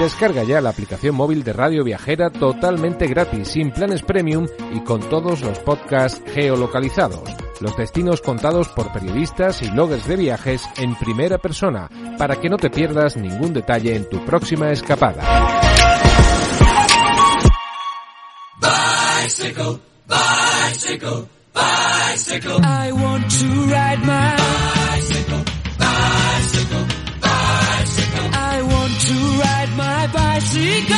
Descarga ya la aplicación móvil de Radio Viajera totalmente gratis, sin planes premium y con todos los podcasts geolocalizados. Los destinos contados por periodistas y bloggers de viajes en primera persona, para que no te pierdas ningún detalle en tu próxima escapada. Bicycle, bicycle, bicycle. I want to ride my bicycle.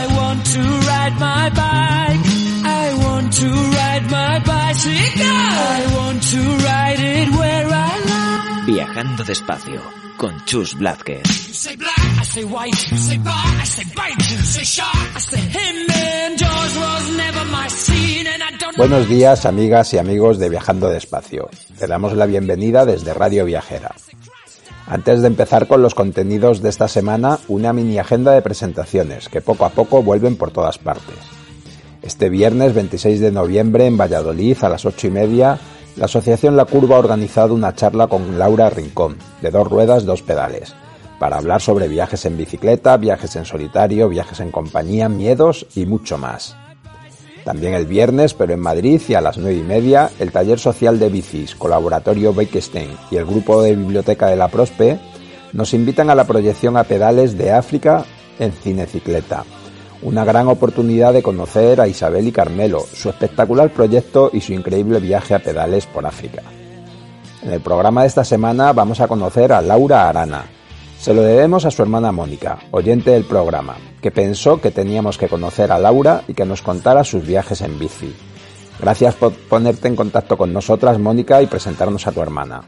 I want to ride my bike. I want to ride my bicycle. I want to ride it where I like. Viajando despacio con Chus Blázquez. You say black, I say white. You say bar, I say bite. You say shark, I say him. And Jaws was never my scene, and I don't Buenos días, amigas y amigos de Viajando Despacio. Te damos la bienvenida desde Radio Viajera. Antes de empezar con los contenidos de esta semana, una mini agenda de presentaciones que poco a poco vuelven por todas partes. Este viernes 26 de noviembre en Valladolid a las 8 y media, la Asociación La Curva ha organizado una charla con Laura Rincón, de dos ruedas, dos pedales, para hablar sobre viajes en bicicleta, viajes en solitario, viajes en compañía, miedos y mucho más. También el viernes, pero en Madrid y a las 9 y media, el taller social de bicis, Colaboratorio Bekenstein y el grupo de biblioteca de la Prospe nos invitan a la proyección a pedales de África en Cinecicleta. Una gran oportunidad de conocer a Isabel y Carmelo, su espectacular proyecto y su increíble viaje a pedales por África. En el programa de esta semana vamos a conocer a Laura Arana. Se lo debemos a su hermana Mónica, oyente del programa, que pensó que teníamos que conocer a Laura y que nos contara sus viajes en bici. Gracias por ponerte en contacto con nosotras, Mónica, y presentarnos a tu hermana.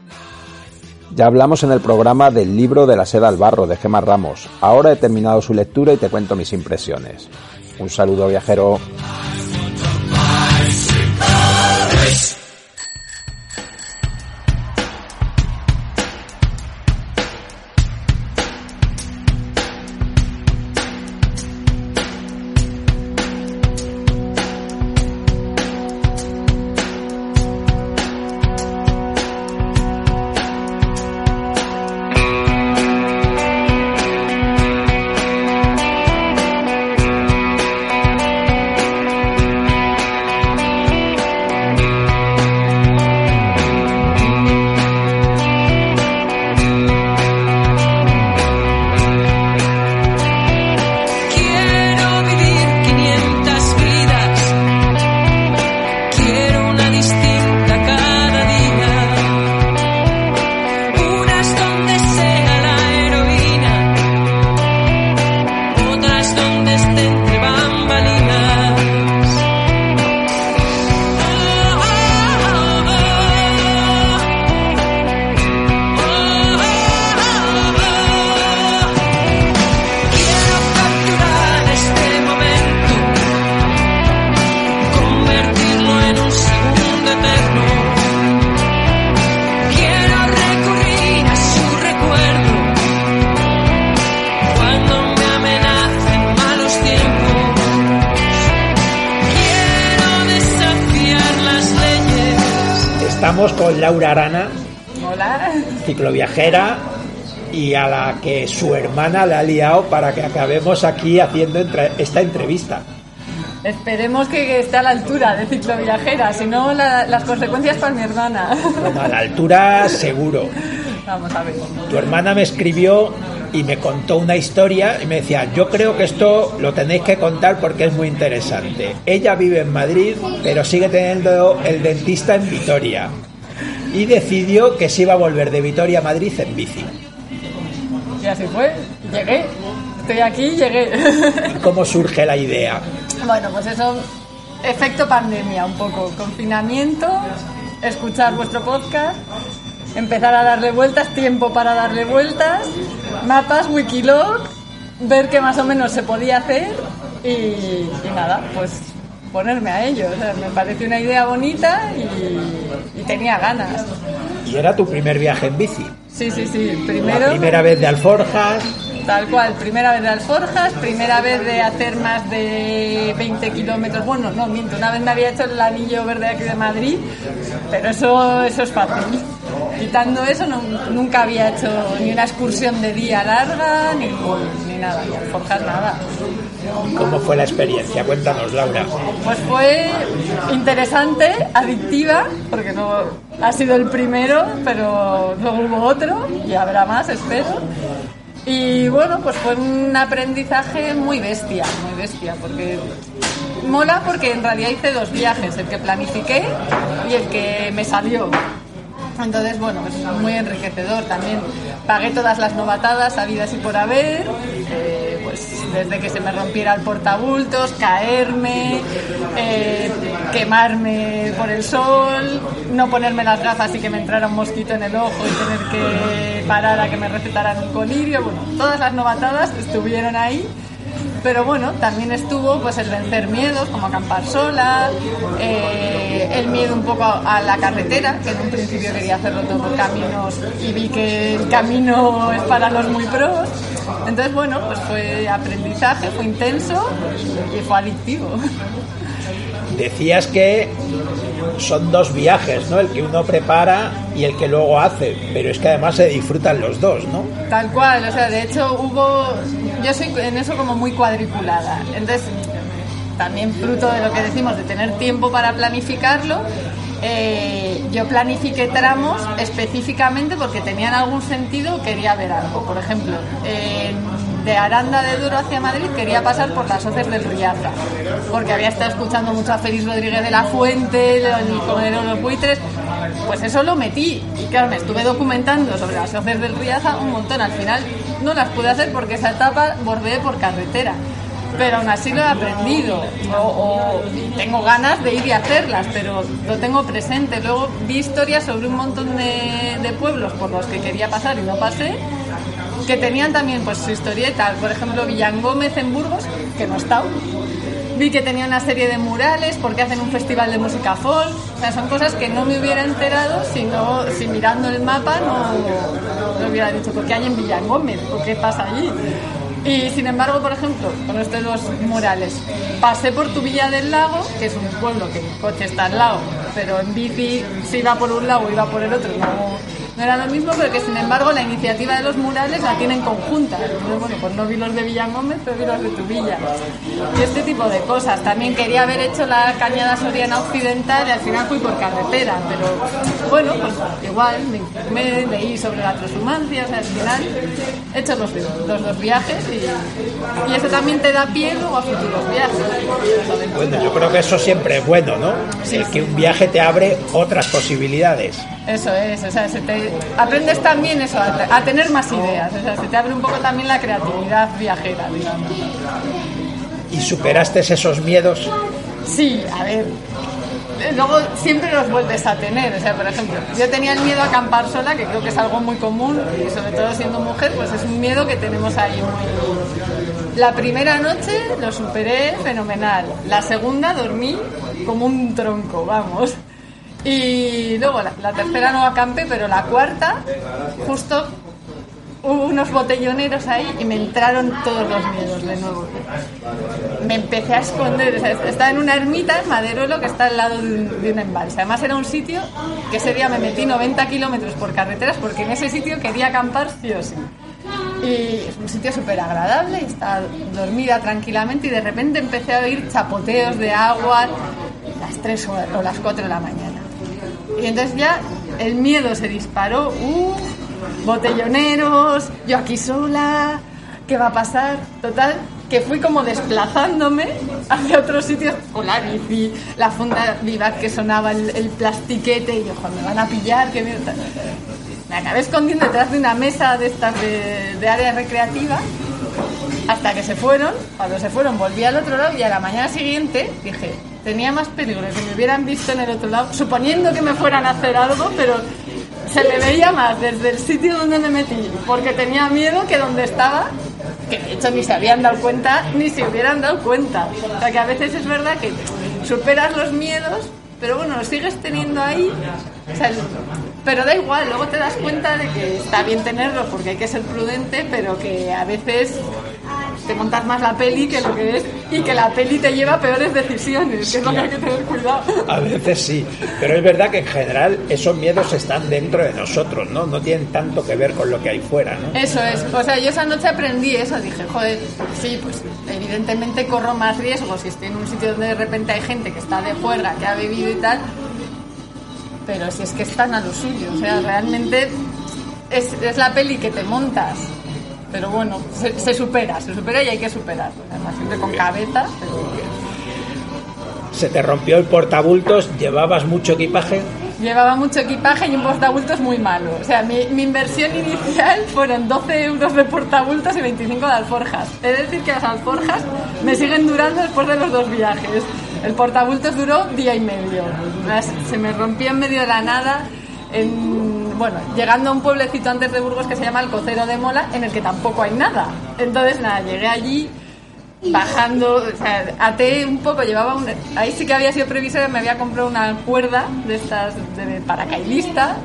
Ya hablamos en el programa del libro de la seda al barro de Gemma Ramos. Ahora he terminado su lectura y te cuento mis impresiones. Un saludo viajero. Estamos con Laura Arana, Hola. cicloviajera, y a la que su hermana le ha liado para que acabemos aquí haciendo entre- esta entrevista. Esperemos que esté a la altura de cicloviajera, si no la- las consecuencias para mi hermana. Bueno, a la altura seguro. Vamos a ver. Tu hermana me escribió y me contó una historia y me decía, yo creo que esto lo tenéis que contar porque es muy interesante. Ella vive en Madrid, pero sigue teniendo el dentista en Vitoria. Y decidió que se iba a volver de Vitoria a Madrid en bici. Y así fue. Llegué. Estoy aquí, llegué. ¿Y cómo surge la idea? bueno, pues eso, efecto pandemia un poco. Confinamiento, escuchar vuestro podcast, empezar a darle vueltas, tiempo para darle vueltas, mapas, Wikilog, ver qué más o menos se podía hacer y, y nada, pues ponerme a ello. O sea, me pareció una idea bonita y, y tenía ganas. Y era tu primer viaje en bici. Sí, sí, sí. La Primero, primera vez de Alforjas. tal cual, primera vez de Alforjas, primera vez de hacer más de 20 kilómetros. Bueno, no, miento, una vez me había hecho el anillo verde aquí de Madrid, pero eso, eso es fácil. quitando eso, no- nunca había hecho ni una excursión de día larga, ni, ni nada, ni alforjas, nada. ¿Cómo fue la experiencia? Cuéntanos, Laura. Pues fue interesante, adictiva, porque no ha sido el primero, pero luego hubo otro y habrá más, espero. Y bueno, pues fue un aprendizaje muy bestia, muy bestia, porque mola porque en realidad hice dos viajes, el que planifiqué y el que me salió. Entonces, bueno, pues muy enriquecedor también. Pagué todas las novatadas habidas y por haber, eh, pues desde que se me rompiera el portabultos, caerme, eh, quemarme por el sol, no ponerme las gafas y que me entrara un mosquito en el ojo y tener que parar a que me recetaran un colirio. Bueno, todas las novatadas estuvieron ahí. Pero bueno, también estuvo pues el vencer miedos, como acampar sola, eh, el miedo un poco a la carretera, que en un principio quería hacerlo todo por caminos y vi que el camino es para los muy pros. Entonces bueno, pues fue aprendizaje, fue intenso y fue adictivo. Decías que son dos viajes, ¿no? El que uno prepara y el que luego hace, pero es que además se disfrutan los dos, ¿no? Tal cual, o sea, de hecho hubo, yo soy en eso como muy cuadriculada, entonces también fruto de lo que decimos de tener tiempo para planificarlo, eh, yo planifiqué tramos específicamente porque tenían algún sentido, quería ver algo, por ejemplo, en- de Aranda de Duro hacia Madrid quería pasar por las hoces del Riaza, porque había estado escuchando mucho a Félix Rodríguez de la Fuente, el comedero de los buitres, pues eso lo metí. Y claro, me estuve documentando sobre las hoces del Riaza un montón. Al final no las pude hacer porque esa etapa bordeé por carretera. Pero aún así lo he aprendido. O, tengo ganas de ir y hacerlas, pero lo tengo presente. Luego vi historias sobre un montón de pueblos por los que quería pasar y no pasé que tenían también pues su historieta, por ejemplo Villangómez en Burgos, que no estado. Vi que tenía una serie de murales porque hacen un festival de música folk. O sea, son cosas que no me hubiera enterado si, no, si mirando el mapa no, hubiera dicho ¿por qué hay en Villangómez? ¿O qué pasa allí? Y sin embargo, por ejemplo, con estos dos murales, pasé por tu Villa del Lago, que es un pueblo que el coche está al lado, pero en bici si iba por un lado o iba por el otro, no, no era lo mismo, pero que sin embargo la iniciativa de los murales la tienen conjunta. Entonces, bueno, pues no vi los de Villangómez, pero vi los de tu villa. Y este tipo de cosas. También quería haber hecho la cañada soriana occidental y al final fui por carretera, pero bueno, pues igual me informé, leí sobre la transhumancia, o sea, al final he hecho los, los dos viajes y, y eso también te da pie luego a futuros viajes. Bueno, yo creo que eso siempre es bueno, ¿no? El que un viaje te abre otras posibilidades. Eso es, o sea, se te- aprendes también eso, a, te- a tener más ideas, o sea, se te abre un poco también la creatividad viajera, digamos. ¿Y superaste esos miedos? Sí, a ver, luego siempre los vuelves a tener, o sea, por ejemplo, yo tenía el miedo a acampar sola, que creo que es algo muy común, y sobre todo siendo mujer, pues es un miedo que tenemos ahí muy... La primera noche lo superé fenomenal, la segunda dormí como un tronco, vamos. Y luego la, la tercera no acampé, pero la cuarta, justo hubo unos botelloneros ahí y me entraron todos los miedos de nuevo. Me empecé a esconder, o sea, estaba en una ermita en Maderuelo que está al lado de un, de un embalse. Además era un sitio que ese día me metí 90 kilómetros por carreteras porque en ese sitio quería acampar sí o sí. Y es un sitio súper agradable, estaba dormida tranquilamente y de repente empecé a oír chapoteos de agua las 3 o, o las 4 de la mañana. Y entonces ya el miedo se disparó, ¡uh! botelloneros, yo aquí sola, ¿qué va a pasar? Total, que fui como desplazándome hacia otros sitios con la bici, la funda viva que sonaba el, plastiquete y yo, "Joder, me van a pillar, qué mierda. Me acabé escondiendo detrás de una mesa de estas de área recreativa hasta que se fueron. Cuando se fueron volví al otro lado y a la mañana siguiente dije, tenía más peligro que me hubieran visto en el otro lado, suponiendo que me fueran a hacer algo, pero se me veía más desde el sitio donde me metí, porque tenía miedo que donde estaba, que de hecho ni se habían dado cuenta, ni se hubieran dado cuenta. O sea que a veces es verdad que superas los miedos, pero bueno, los sigues teniendo ahí. Pero da igual, luego te das cuenta de que está bien tenerlos porque hay que ser prudente, pero que a veces te montas más la peli que lo que es y que la peli te lleva a peores decisiones, que es lo que hay que tener cuidado. A veces sí, pero es verdad que en general esos miedos están dentro de nosotros, ¿no? No tienen tanto que ver con lo que hay fuera, ¿no? Eso es, o sea, yo esa noche aprendí eso, dije, joder, sí, pues evidentemente corro más riesgos si estoy en un sitio donde de repente hay gente que está de juerga, que ha bebido y tal, pero si es que están a lo suyo, o sea, realmente es, es la peli que te montas. Pero bueno, se, se supera, se supera y hay que superarlo. Además, siempre con cabeza. Pero... Se te rompió el portabultos, llevabas mucho equipaje. Llevaba mucho equipaje y un portabultos muy malo. O sea, mi, mi inversión inicial fueron 12 euros de portabultos y 25 de alforjas. Es decir, que las alforjas me siguen durando después de los dos viajes. El portabultos duró día y medio. Se me rompió en medio de la nada. En, bueno, llegando a un pueblecito antes de Burgos que se llama Alcocero de Mola, en el que tampoco hay nada. Entonces, nada, llegué allí bajando, o sea, até un poco, llevaba un... Ahí sí que había sido previsora, me había comprado una cuerda de estas de paracaidista,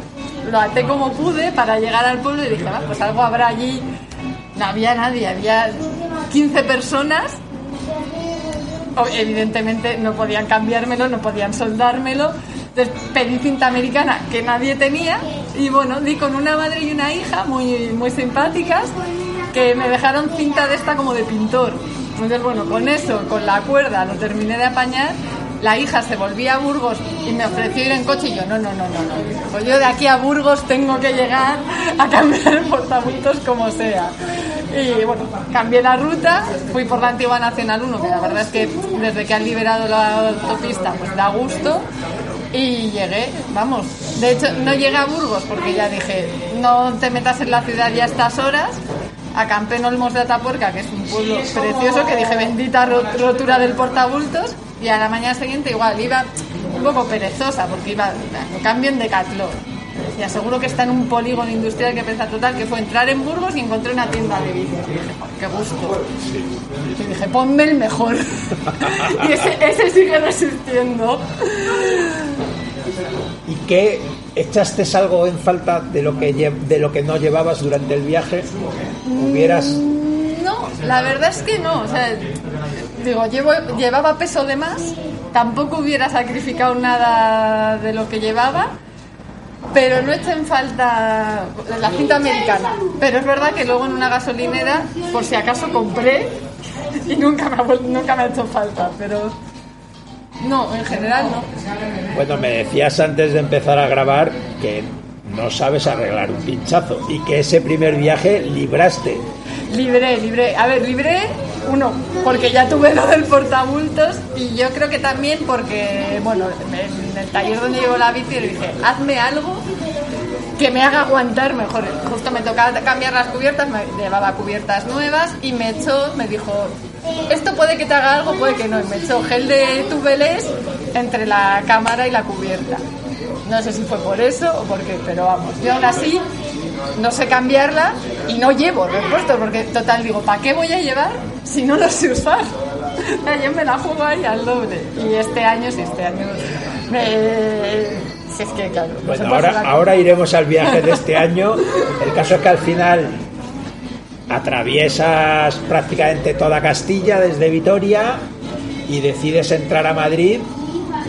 lo até como pude para llegar al pueblo y dije, va, pues algo habrá allí. No había nadie, había 15 personas. Evidentemente no podían cambiármelo, no podían soldármelo. Entonces pedí cinta americana que nadie tenía y bueno, di con una madre y una hija muy, muy simpáticas que me dejaron cinta de esta como de pintor. Entonces, bueno, con eso, con la cuerda, lo terminé de apañar. La hija se volvía a Burgos y me ofreció ir en coche y yo, no, no, no, no, no. Pues yo de aquí a Burgos tengo que llegar a cambiar el portabultos como sea. Y bueno, cambié la ruta, fui por la antigua Nacional 1, que la verdad es que desde que han liberado la autopista, pues da gusto. Y llegué, vamos. De hecho, no llegué a Burgos porque ya dije, no te metas en la ciudad ya a estas horas. Acampé en Olmos de Atapuerca, que es un pueblo precioso, que dije, bendita ro- rotura del portabultos. Y a la mañana siguiente igual, iba un poco perezosa, porque iba, cambio en Decathlon. Y aseguro que está en un polígono industrial que pensa total, que fue entrar en Burgos y encontré una tienda de bicis. Y dije, "Joder, qué gusto. Y dije, ponme el mejor. y ese, ese sigue resistiendo. ¿Y qué echaste algo en falta de lo que de lo que no llevabas durante el viaje? Hubieras No, la verdad es que no. O sea, digo, llevo, llevaba peso de más, tampoco hubiera sacrificado nada de lo que llevaba, pero no eché en falta la cinta americana. Pero es verdad que luego en una gasolinera, por si acaso compré y nunca me ha, nunca me ha hecho falta, pero no, en general no. Bueno, me decías antes de empezar a grabar que no sabes arreglar un pinchazo y que ese primer viaje libraste. Libré, libré. A ver, libré uno, porque ya tuve lo del portabultos y yo creo que también porque, bueno, en el taller donde llevo la bici le dije, hazme algo que me haga aguantar mejor. Justo me tocaba cambiar las cubiertas, me llevaba cubiertas nuevas y me echó, me dijo, esto puede que te haga algo, puede que no. Y me echó gel de tubelés entre la cámara y la cubierta. No sé si fue por eso o por qué, pero vamos, yo aún así no sé cambiarla y no llevo repuestos, porque total digo, ¿para qué voy a llevar si no lo sé usar? Yo me la juego ahí al doble. Y este año, sí, este año, me... Si es que, claro, Bueno, ahora, ahora iremos al viaje de este año. El caso es que al final atraviesas prácticamente toda Castilla desde Vitoria y decides entrar a Madrid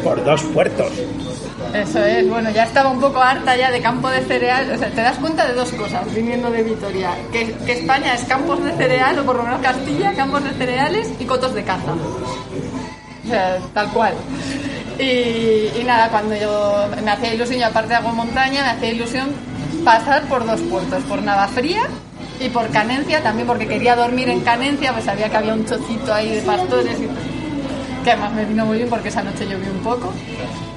por dos puertos. Eso es, bueno, ya estaba un poco harta ya de campo de cereal. O sea, te das cuenta de dos cosas viniendo de Vitoria: que, que España es campos de cereal, o por lo menos Castilla, campos de cereales y cotos de caza. O sea, tal cual. Y, nada, cuando yo me hacía ilusión, yo aparte hago montaña, me hacía ilusión pasar por dos puertos, por Navafría y por Canencia, también porque quería dormir en Canencia, pues sabía que había un chocito ahí de pastores y que además me vino muy bien porque esa noche llovió un poco.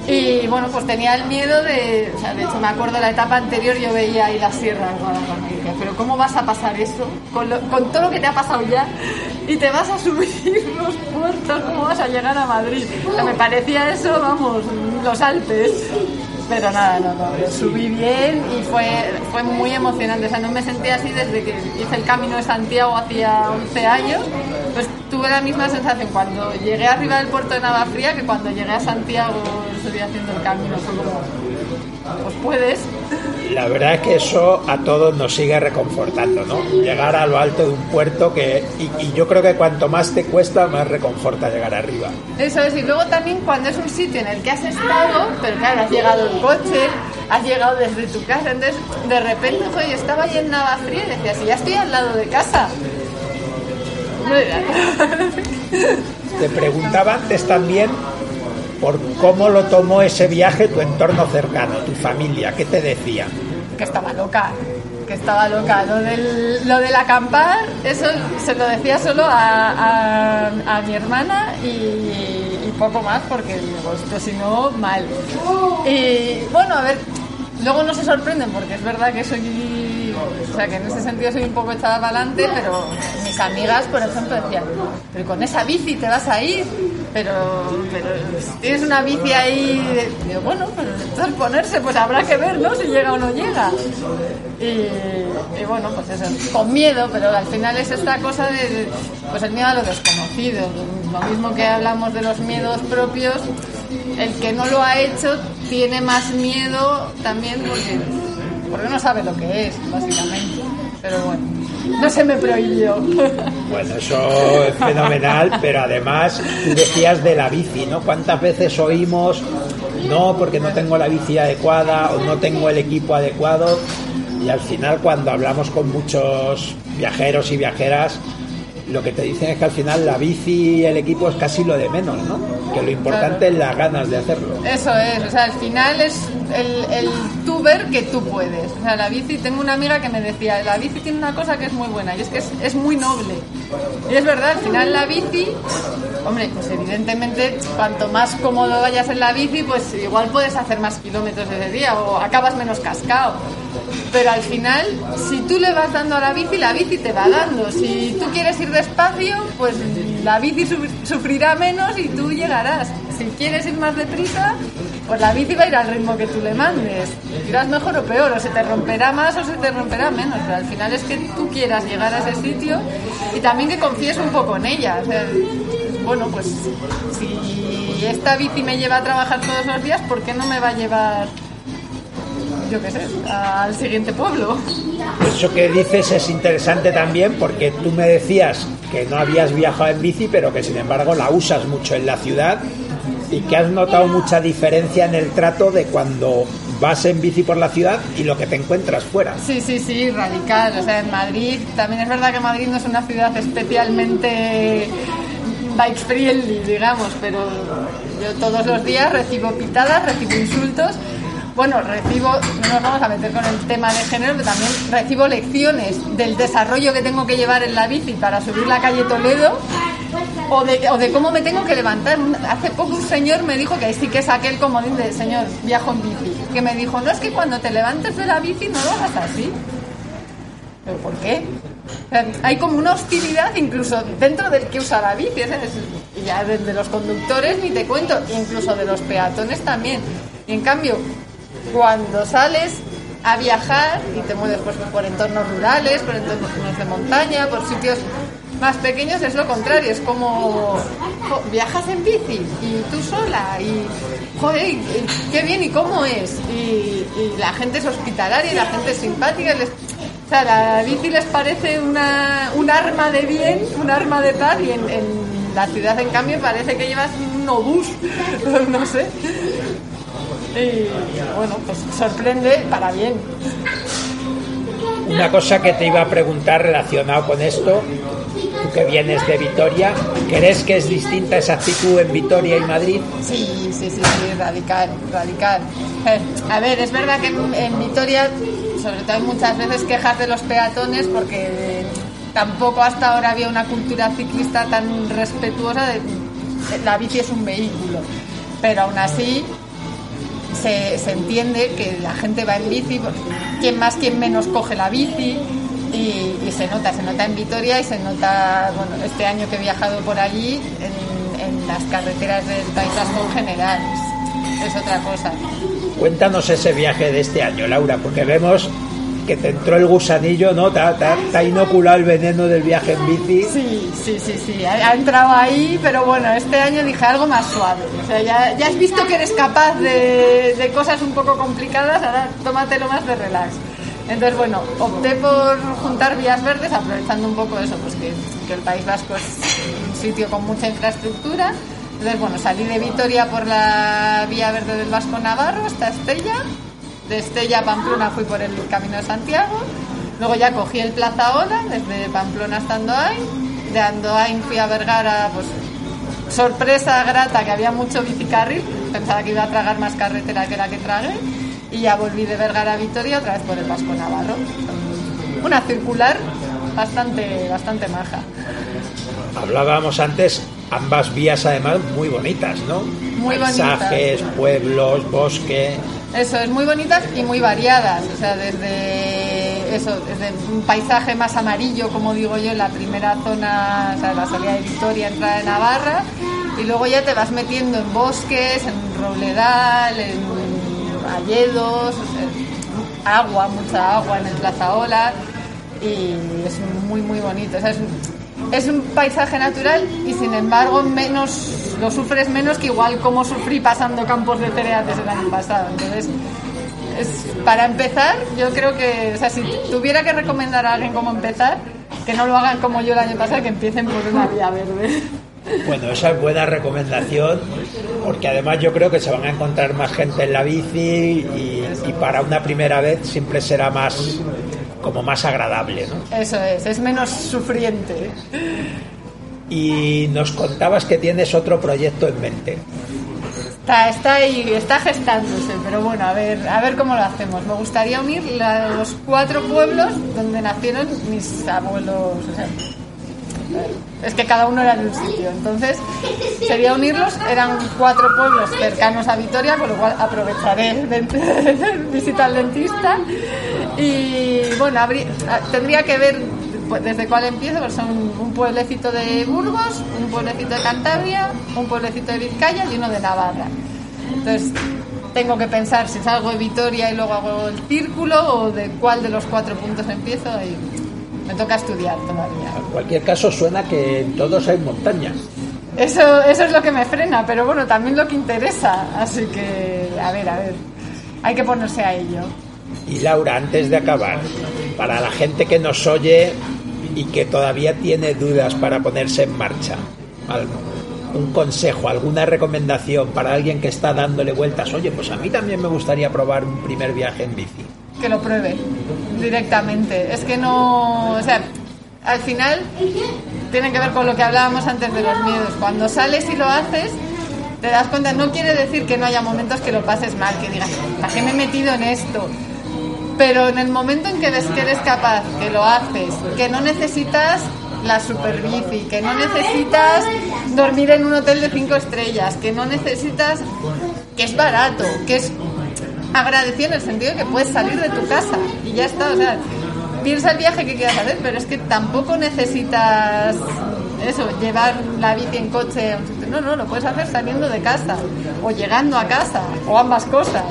Y bueno, pues tenía el miedo de, o sea, de hecho me acuerdo la etapa anterior yo veía ahí la sierra de Guadalajara pero ¿cómo vas a pasar eso? Con, todo lo que te ha pasado ya y te vas a subir los puertos, ¿cómo vas a llegar a Madrid? O sea, me parecía eso, vamos, los Alpes. Pero nada, no, no, subí bien y fue, fue muy emocionante. O sea, no me sentí así desde que hice el camino de Santiago hacía 11 años. Pues tuve la misma sensación cuando llegué arriba del puerto de Navafría que cuando llegué a Santiago estoy haciendo el camino. Pues puedes. La verdad es que eso a todos nos sigue reconfortando, ¿no? Llegar a lo alto de un puerto que, y, y yo creo que cuanto más te cuesta, más reconforta llegar arriba. Eso es, y luego también cuando es un sitio en el que has estado, pero claro, has llegado en coche, has llegado desde tu casa, entonces de repente, yo estaba ahí en Navafría y decía, si ya estoy al lado de casa. Te preguntaba antes también por cómo lo tomó ese viaje tu entorno cercano, tu familia, ¿qué te decía? que estaba loca, que estaba loca. Lo del, lo del acampar, eso se lo decía solo a, a- mi hermana y, poco más, porque digo, si no, mal. Y bueno, a ver, luego no se sorprenden, porque es verdad que soy, o sea, que en ese sentido soy un poco echada para adelante, pero mis amigas, por ejemplo, decían, pero con esa bici te vas a ir, pero, pero tienes una bici ahí, digo, bueno, pues entonces ponerse, pues habrá que ver, ¿no? Si llega o no llega. Y, y bueno, pues eso, con miedo, pero al final es esta cosa de, pues el miedo a lo desconocido. Lo mismo que hablamos de los miedos propios, el que no lo ha hecho tiene más miedo también porque, porque no sabe lo que es, básicamente. Pero bueno, no se me prohibió. Bueno, eso es fenomenal, pero además tú decías de la bici, ¿no? ¿Cuántas veces oímos, no, porque no tengo la bici adecuada o no tengo el equipo adecuado? Y al final cuando hablamos con muchos viajeros y viajeras, lo que te dicen es que al final la bici y el equipo es casi lo de menos, ¿no? Que lo importante es las ganas de hacerlo. Eso es, o sea, al final es el, el ver que tú puedes. O sea, la bici, tengo una amiga que me decía, la bici tiene una cosa que es muy buena y es que es, es muy noble. Y es verdad, al final la bici, hombre, pues evidentemente cuanto más cómodo vayas en la bici, pues igual puedes hacer más kilómetros ese día o acabas menos cascado. Pero al final, si tú le vas dando a la bici, la bici te va dando. Si tú quieres ir despacio, pues la bici su- sufrirá menos y tú llegarás. Si quieres ir más deprisa, pues la bici va a ir al ritmo que tú le mandes. Irás mejor o peor, o se te romperá más o se te romperá menos. Pero al final es que tú quieras llegar a ese sitio y también que confíes un poco en ella. Bueno, pues si esta bici me lleva a trabajar todos los días, ¿por qué no me va a llevar, yo qué sé, al siguiente pueblo? Eso que dices es interesante también porque tú me decías que no habías viajado en bici, pero que sin embargo la usas mucho en la ciudad y que has notado mucha diferencia en el trato de cuando vas en bici por la ciudad y lo que te encuentras fuera. Sí, sí, sí, radical. O sea, en Madrid, también es verdad que Madrid no es una ciudad especialmente bike friendly, digamos, pero yo todos los días recibo pitadas, recibo insultos. Bueno, recibo, no nos vamos a meter con el tema de género, pero también recibo lecciones del desarrollo que tengo que llevar en la bici para subir la calle Toledo o de, o de cómo me tengo que levantar. Hace poco un señor me dijo que sí que saqué el comodín de señor, viajo en bici. Que me dijo, no es que cuando te levantes de la bici no lo hagas así. ¿Pero por qué? Hay como una hostilidad incluso dentro del que usa la bici. Y ya desde los conductores ni te cuento, incluso de los peatones también. En cambio, cuando sales a viajar y te mueves pues, por entornos rurales, por entornos de montaña, por sitios más pequeños, es lo contrario. Es como viajas en bici y tú sola y joder, qué bien y cómo es. Y, la gente es hospitalaria y la gente es simpática. les- o sea, la bici les parece una, un arma de bien, un arma de paz y en, en la ciudad en cambio parece que llevas un obús, no sé. Y bueno, pues sorprende para bien. Una cosa que te iba a preguntar relacionado con esto, tú que vienes de Vitoria, ¿crees que es distinta esa actitud en Vitoria y Madrid? Sí, sí, sí, sí, radical, radical. Eh, a ver, es verdad que en, Vitoria, sobre todo hay muchas veces quejas de los peatones porque tampoco hasta ahora había una cultura ciclista tan respetuosa de, la bici es un vehículo. Pero aún así se, se entiende que la gente va en bici, quien más, quien menos coge la bici y se nota, se nota en Vitoria y se nota, bueno, este año que he viajado por allí, en, en las carreteras del País Vasco en general, es, es otra cosa. Cuéntanos ese viaje de este año, Laura, porque vemos que te entró el gusanillo, ¿no? Te te te ha inoculado el veneno del viaje en bici. Sí, sí, sí, sí, ha, ha entrado ahí, pero bueno, este año dije algo más suave. O sea, ya, ya has visto que eres capaz de, de cosas un poco complicadas, ahora tómatelo más de relax. Entonces, bueno, opté por juntar vías verdes, aprovechando un poco eso, pues que, el País Vasco es un sitio con mucha infraestructura. Entonces, bueno, salí de Vitoria por la vía verde del Vasco Navarro hasta Estella. De Estella a Pamplona fui por el Camino de Santiago. Luego ya cogí el Plaza Ola, desde Pamplona hasta Andoain. De Andoain fui a Vergara, pues sorpresa grata que había mucho bicicarril. Pensaba que iba a tragar más carretera que la que tragué. Y ya volví de Vergara a Vitoria otra vez por el Vasco Navarro. Una circular bastante, bastante maja. Hablábamos antes, ambas vías además muy bonitas, ¿no? Muy bonitas. Paisajes, pueblos, bosque. Eso, es muy bonitas y muy variadas. O sea, desde eso, desde un paisaje más amarillo, como digo yo, en la primera zona, o sea, la salida de Vitoria, entrada de Navarra, y luego ya te vas metiendo en bosques, en robledal, en sea, agua, mucha agua en el Plaza Ola, y es muy, muy bonito. Es, un- es un paisaje natural y sin embargo menos lo sufres menos que igual como sufrí pasando campos de cereales el año pasado. Entonces, es, para empezar, yo creo que, o sea, si tuviera que recomendar a alguien cómo empezar, que no lo hagan como yo el año pasado, que empiecen por una vía verde. Bueno, esa es buena recomendación, porque además yo creo que se van a encontrar más gente en la bici y, y para una primera vez siempre será más como más agradable, ¿no? Eso es, es menos sufriente. Y nos contabas que tienes otro proyecto en mente. Está, está ahí, está gestándose, pero bueno, a ver, a ver cómo lo hacemos. Me gustaría unir la- los cuatro pueblos donde nacieron mis abuelos. o sea, es que cada uno era de un sitio, entonces sería unirlos. Eran cuatro pueblos cercanos a Vitoria, con lo cual aprovecharé visita al dentista. Y bueno, habría- tendría que ver pues, desde cuál empiezo, pues son un pueblecito de Burgos, un pueblecito de Cantabria, un pueblecito de Vizcaya y uno de Navarra. Entonces tengo que pensar si salgo de Vitoria y luego hago el círculo o de cuál de los cuatro puntos empiezo y me toca estudiar todavía. En cualquier caso suena que en todos hay montañas. Eso, eso es lo que me frena, pero bueno, también lo que interesa. Así que, a ver, a ver, hay que ponerse a ello. Y Laura, antes de acabar, para la gente que nos oye y que todavía tiene dudas para ponerse en marcha, un consejo, alguna recomendación para alguien que está dándole vueltas, oye, pues a mí también me gustaría probar un primer viaje en bici. Que lo pruebe directamente. Es que no, o sea, al final tiene que ver con lo que hablábamos antes de los miedos. Cuando sales y lo haces, te das cuenta, no quiere decir que no haya momentos que lo pases mal, que digas, ¿para qué me he metido en esto? Pero en el momento en que ves que eres capaz, que lo haces, que no necesitas la super bici, que no necesitas dormir en un hotel de cinco estrellas, que no necesitas, que es barato, que es agradecido en el sentido de que puedes salir de tu casa y ya está, o sea, piensa el viaje que quieras hacer, pero es que tampoco necesitas eso, llevar la bici en coche. No, no, lo puedes hacer saliendo de casa o llegando a casa o ambas cosas.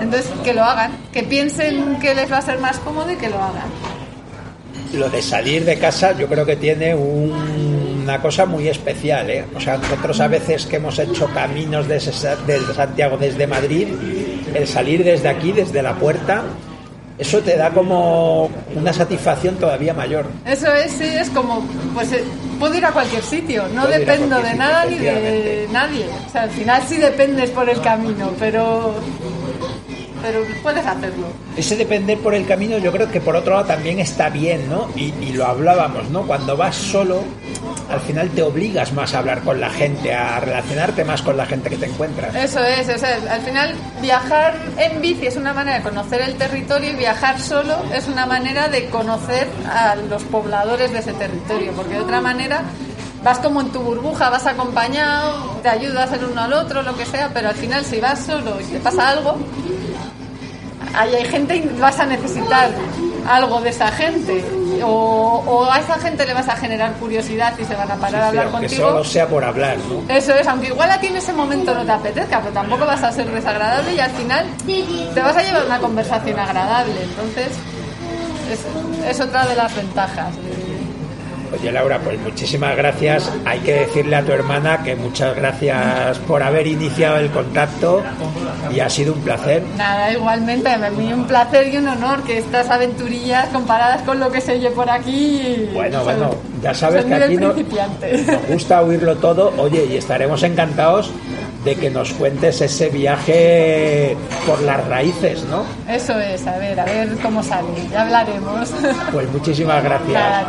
Entonces, que lo hagan, que piensen que les va a ser más cómodo y que lo hagan. Lo de salir de casa yo creo que tiene un- una cosa muy especial, ¿eh? O sea, nosotros a veces que hemos hecho caminos desde, Sa- desde Santiago, desde Madrid, el salir desde aquí, desde la puerta, eso te da como una satisfacción todavía mayor. Eso es, sí, es como, pues eh, puedo ir a cualquier sitio, no Puedo dependo de sitio, nada ni de nadie. O sea, al final sí dependes por el camino, pero, pero puedes hacerlo. Ese depender por el camino yo creo que por otro lado también está bien, ¿no? Y, y lo hablábamos, ¿no? Cuando vas solo, al final te obligas más a hablar con la gente, a relacionarte más con la gente que te encuentras. Eso es, o sea, al final viajar en bici es una manera de conocer el territorio y viajar solo es una manera de conocer a los pobladores de ese territorio, porque de otra manera vas como en tu burbuja, vas acompañado, te ayudas el uno al otro, lo que sea, pero al final si vas solo y te pasa algo, ahí hay gente y vas a necesitar algo de esa gente. O, o a esa gente le vas a generar curiosidad y se van a parar a hablar aunque contigo. solo sea por hablar, ¿no? Eso es, aunque igual a ti en ese momento no te apetezca, pero tampoco vas a ser desagradable y al final te vas a llevar una conversación agradable. Entonces, es, es otra de las ventajas. Oye Laura, pues muchísimas gracias. Hay que decirle a tu hermana que muchas gracias por haber iniciado el contacto y ha sido un placer. Nada, igualmente, mí un placer y un honor que estas aventurillas comparadas con lo que se oye por aquí. Bueno, bueno, ya sabes que aquí no- principiante. nos gusta oírlo todo. Oye, y estaremos encantados de que nos cuentes ese viaje por las raíces, ¿no? Eso es, a ver, a ver cómo sale, ya hablaremos. Pues muchísimas gracias. Nada,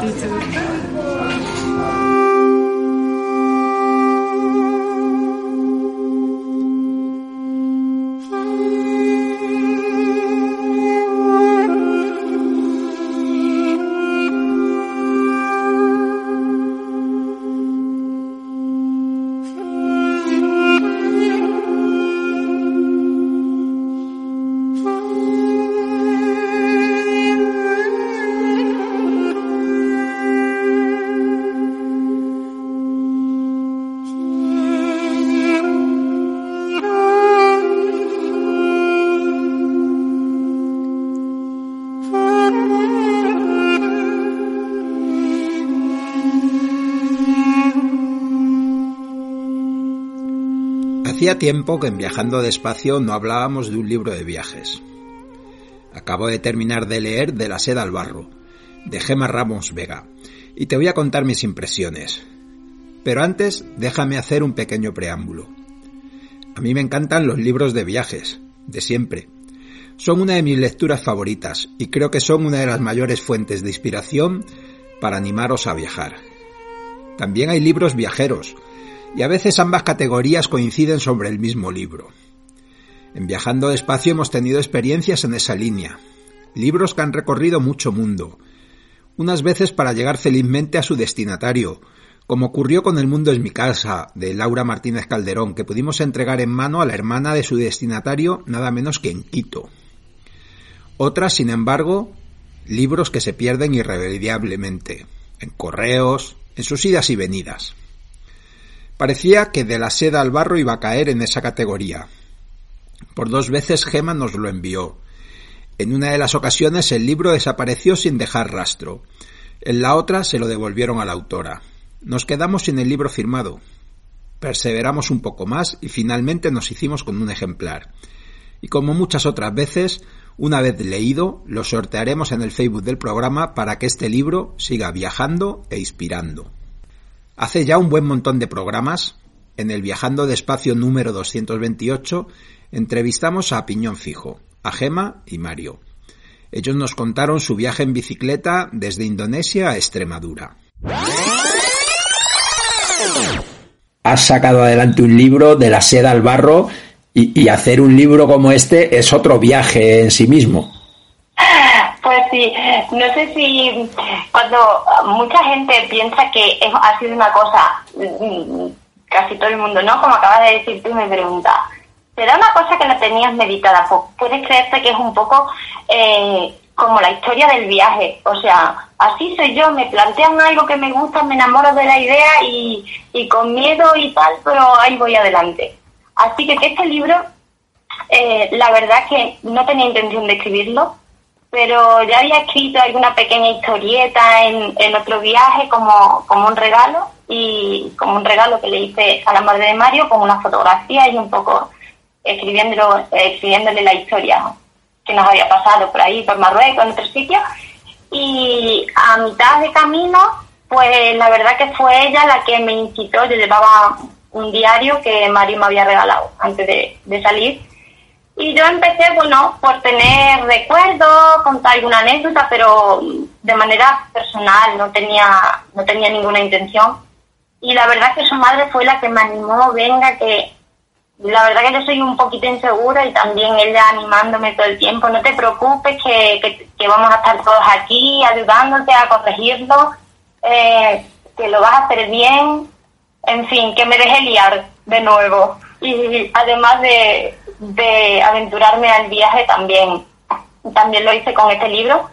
Tiempo que en Viajando despacio no hablábamos de un libro de viajes. Acabo de terminar de leer De la seda al barro, de Gema Ramos Vega, y te voy a contar mis impresiones. Pero antes, déjame hacer un pequeño preámbulo. A mí me encantan los libros de viajes, de siempre. Son una de mis lecturas favoritas y creo que son una de las mayores fuentes de inspiración para animaros a viajar. También hay libros viajeros, y a veces ambas categorías coinciden sobre el mismo libro. En Viajando despacio hemos tenido experiencias en esa línea, libros que han recorrido mucho mundo, unas veces para llegar felizmente a su destinatario, como ocurrió con El mundo es mi casa, de Laura Martínez Calderón, que pudimos entregar en mano a la hermana de su destinatario nada menos que en Quito. Otras, sin embargo, libros que se pierden irremediablemente, en correos, en sus idas y venidas. Parecía que de la seda al barro iba a caer en esa categoría. Por dos veces Gema nos lo envió. En una de las ocasiones el libro desapareció sin dejar rastro. En la otra se lo devolvieron a la autora. Nos quedamos sin el libro firmado. Perseveramos un poco más y finalmente nos hicimos con un ejemplar. Y como muchas otras veces, una vez leído, lo sortearemos en el Facebook del programa para que este libro siga viajando e inspirando. Hace ya un buen montón de programas, en el Viajando Despacio número 228, entrevistamos a Piñón Fijo, a Gema y Mario. Ellos nos contaron su viaje en bicicleta desde Indonesia a Extremadura. Has sacado adelante un libro de la seda al barro y, y hacer un libro como este es otro viaje en sí mismo. Sí, no sé si cuando mucha gente piensa que es- ha sido una cosa, mm, casi todo el mundo, ¿no? Como acabas de decir tú, me pregunta, ¿será una cosa que la tenías meditada? Pues puedes creerte que es un poco eh, como la historia del viaje, o sea, así soy yo, me plantean algo que me gusta, me enamoro de la idea y, y con miedo y tal, pero ahí voy adelante. Así que este libro, eh, la verdad que no tenía intención de escribirlo, pero ya había escrito alguna pequeña historieta en, en otro viaje como, como un regalo y como un regalo que le hice a la madre de Mario con una fotografía y un poco escribiéndolo, escribiéndole la historia que nos había pasado por ahí, por Marruecos, en otro sitio. Y a mitad de camino, pues la verdad que fue ella la que me incitó. Yo llevaba un diario que Mario me había regalado antes de, de salir. Y yo empecé, bueno, por tener recuerdos, contar alguna anécdota, pero de manera personal, no tenía, no tenía ninguna intención. Y la verdad que su madre fue la que me animó, venga, que la verdad que yo soy un poquito insegura y también ella animándome todo el tiempo, no te preocupes, que, que, vamos a estar todos aquí ayudándote a corregirlo, eh, que lo vas a hacer bien, en fin, que me deje liar de nuevo. Y además de, de aventurarme al viaje también, también lo hice con este libro,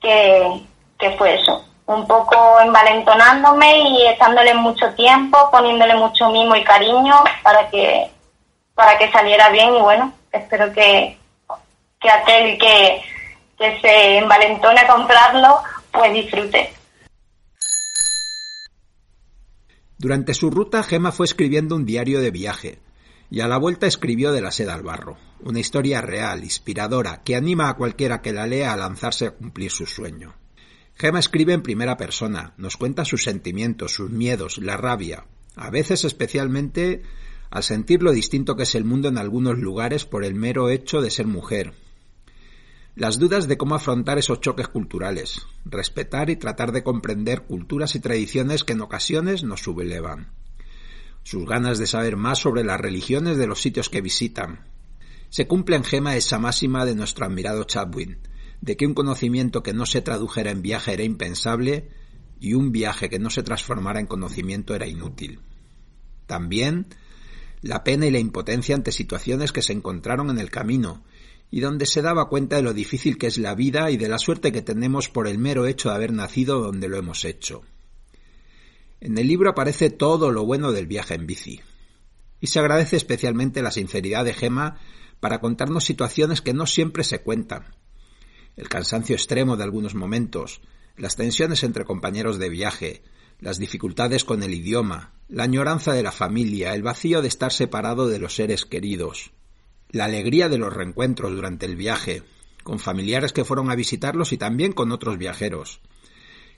que, que fue eso, un poco envalentonándome y echándole mucho tiempo, poniéndole mucho mimo y cariño para que, para que saliera bien y bueno, espero que, que aquel que, que se envalentone a comprarlo, pues disfrute. Durante su ruta, Gema fue escribiendo un diario de viaje, y a la vuelta escribió de la seda al barro, una historia real, inspiradora, que anima a cualquiera que la lea a lanzarse a cumplir su sueño. Gema escribe en primera persona, nos cuenta sus sentimientos, sus miedos, la rabia, a veces especialmente al sentir lo distinto que es el mundo en algunos lugares por el mero hecho de ser mujer, las dudas de cómo afrontar esos choques culturales, respetar y tratar de comprender culturas y tradiciones que en ocasiones nos sublevan, sus ganas de saber más sobre las religiones de los sitios que visitan. Se cumple en Gema esa máxima de nuestro admirado Chadwin, de que un conocimiento que no se tradujera en viaje era impensable y un viaje que no se transformara en conocimiento era inútil. También la pena y la impotencia ante situaciones que se encontraron en el camino y donde se daba cuenta de lo difícil que es la vida y de la suerte que tenemos por el mero hecho de haber nacido donde lo hemos hecho. En el libro aparece todo lo bueno del viaje en bici, y se agradece especialmente la sinceridad de Gema para contarnos situaciones que no siempre se cuentan. El cansancio extremo de algunos momentos, las tensiones entre compañeros de viaje, las dificultades con el idioma, la añoranza de la familia, el vacío de estar separado de los seres queridos, la alegría de los reencuentros durante el viaje, con familiares que fueron a visitarlos y también con otros viajeros.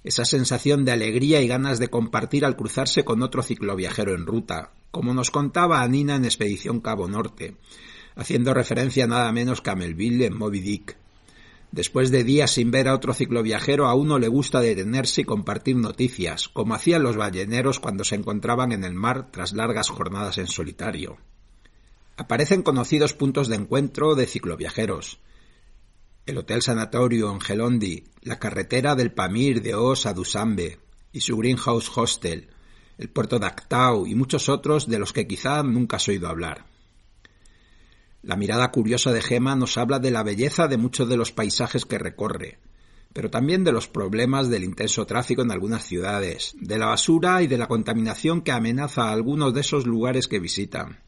Esa sensación de alegría y ganas de compartir al cruzarse con otro cicloviajero en ruta, como nos contaba Anina en Expedición Cabo Norte, haciendo referencia nada menos que a Melville en Moby Dick. Después de días sin ver a otro cicloviajero, a uno le gusta detenerse y compartir noticias, como hacían los balleneros cuando se encontraban en el mar tras largas jornadas en solitario aparecen conocidos puntos de encuentro de cicloviajeros. El Hotel Sanatorio en Gelondi, la carretera del Pamir de Os a Dusambe y su Greenhouse Hostel, el puerto de Actau y muchos otros de los que quizá nunca has oído hablar. La mirada curiosa de Gema nos habla de la belleza de muchos de los paisajes que recorre, pero también de los problemas del intenso tráfico en algunas ciudades, de la basura y de la contaminación que amenaza a algunos de esos lugares que visitan.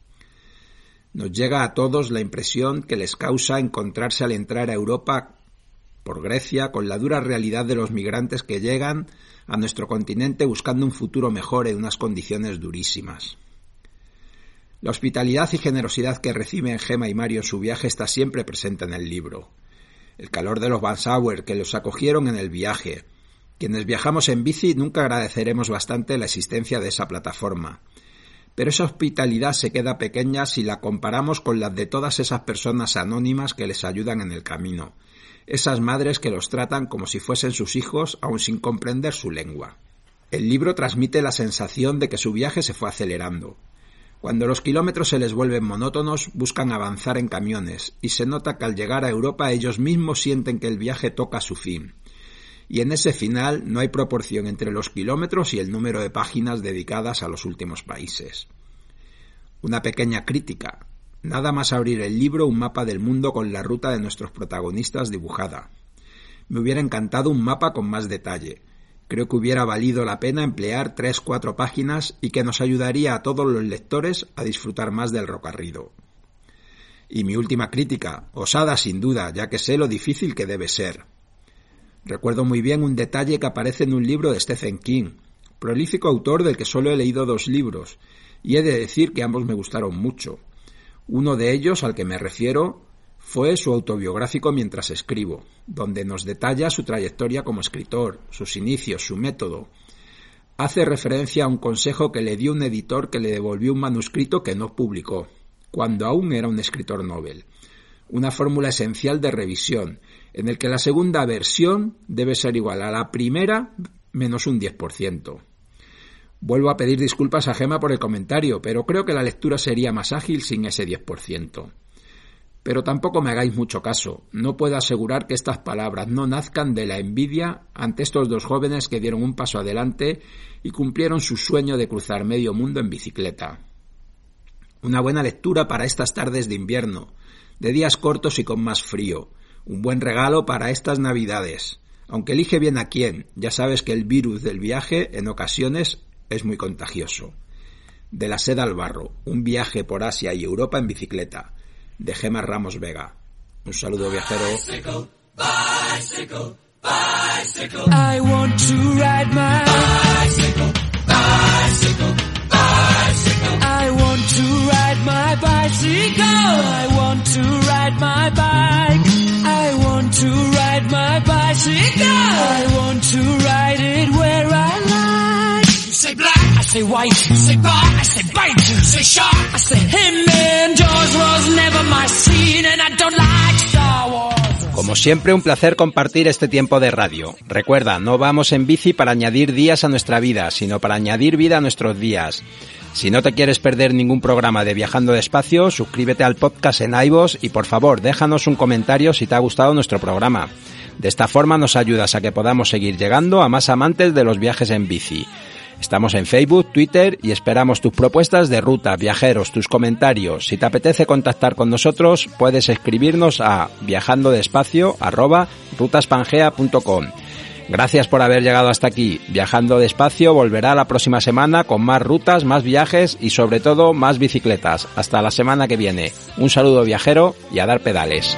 Nos llega a todos la impresión que les causa encontrarse al entrar a Europa por Grecia con la dura realidad de los migrantes que llegan a nuestro continente buscando un futuro mejor en unas condiciones durísimas. La hospitalidad y generosidad que reciben Gema y Mario en su viaje está siempre presente en el libro. El calor de los Van Sauer que los acogieron en el viaje. Quienes viajamos en bici nunca agradeceremos bastante la existencia de esa plataforma pero esa hospitalidad se queda pequeña si la comparamos con las de todas esas personas anónimas que les ayudan en el camino, esas madres que los tratan como si fuesen sus hijos aun sin comprender su lengua. El libro transmite la sensación de que su viaje se fue acelerando. Cuando los kilómetros se les vuelven monótonos, buscan avanzar en camiones, y se nota que al llegar a Europa ellos mismos sienten que el viaje toca su fin y en ese final no hay proporción entre los kilómetros y el número de páginas dedicadas a los últimos países. Una pequeña crítica. Nada más abrir el libro un mapa del mundo con la ruta de nuestros protagonistas dibujada. Me hubiera encantado un mapa con más detalle. Creo que hubiera valido la pena emplear tres cuatro páginas y que nos ayudaría a todos los lectores a disfrutar más del rocarrido. Y mi última crítica, osada sin duda, ya que sé lo difícil que debe ser. Recuerdo muy bien un detalle que aparece en un libro de Stephen King, prolífico autor del que solo he leído dos libros, y he de decir que ambos me gustaron mucho. Uno de ellos, al que me refiero, fue su autobiográfico mientras escribo, donde nos detalla su trayectoria como escritor, sus inicios, su método. Hace referencia a un consejo que le dio un editor que le devolvió un manuscrito que no publicó, cuando aún era un escritor novel. Una fórmula esencial de revisión, en el que la segunda versión debe ser igual a la primera menos un 10%. Vuelvo a pedir disculpas a Gema por el comentario, pero creo que la lectura sería más ágil sin ese 10%. Pero tampoco me hagáis mucho caso. No puedo asegurar que estas palabras no nazcan de la envidia ante estos dos jóvenes que dieron un paso adelante y cumplieron su sueño de cruzar medio mundo en bicicleta. Una buena lectura para estas tardes de invierno, de días cortos y con más frío, un buen regalo para estas navidades. Aunque elige bien a quién, ya sabes que el virus del viaje en ocasiones es muy contagioso. De la seda al barro, un viaje por Asia y Europa en bicicleta. De Gema Ramos Vega. Un saludo viajero. bicycle, bicycle. I want to ride my bicycle, bicycle, bicycle. I want to ride my bicycle. I want to ride my bike. Como siempre, un placer compartir este tiempo de radio. Recuerda, no vamos en bici para añadir días a nuestra vida, sino para añadir vida a nuestros días. Si no te quieres perder ningún programa de Viajando Despacio, suscríbete al podcast en iVoox y por favor, déjanos un comentario si te ha gustado nuestro programa. De esta forma nos ayudas a que podamos seguir llegando a más amantes de los viajes en bici. Estamos en Facebook, Twitter y esperamos tus propuestas de ruta, viajeros, tus comentarios. Si te apetece contactar con nosotros, puedes escribirnos a viajandodespacio@rutaspangea.com. Gracias por haber llegado hasta aquí. Viajando despacio volverá la próxima semana con más rutas, más viajes y sobre todo más bicicletas. Hasta la semana que viene. Un saludo viajero y a dar pedales.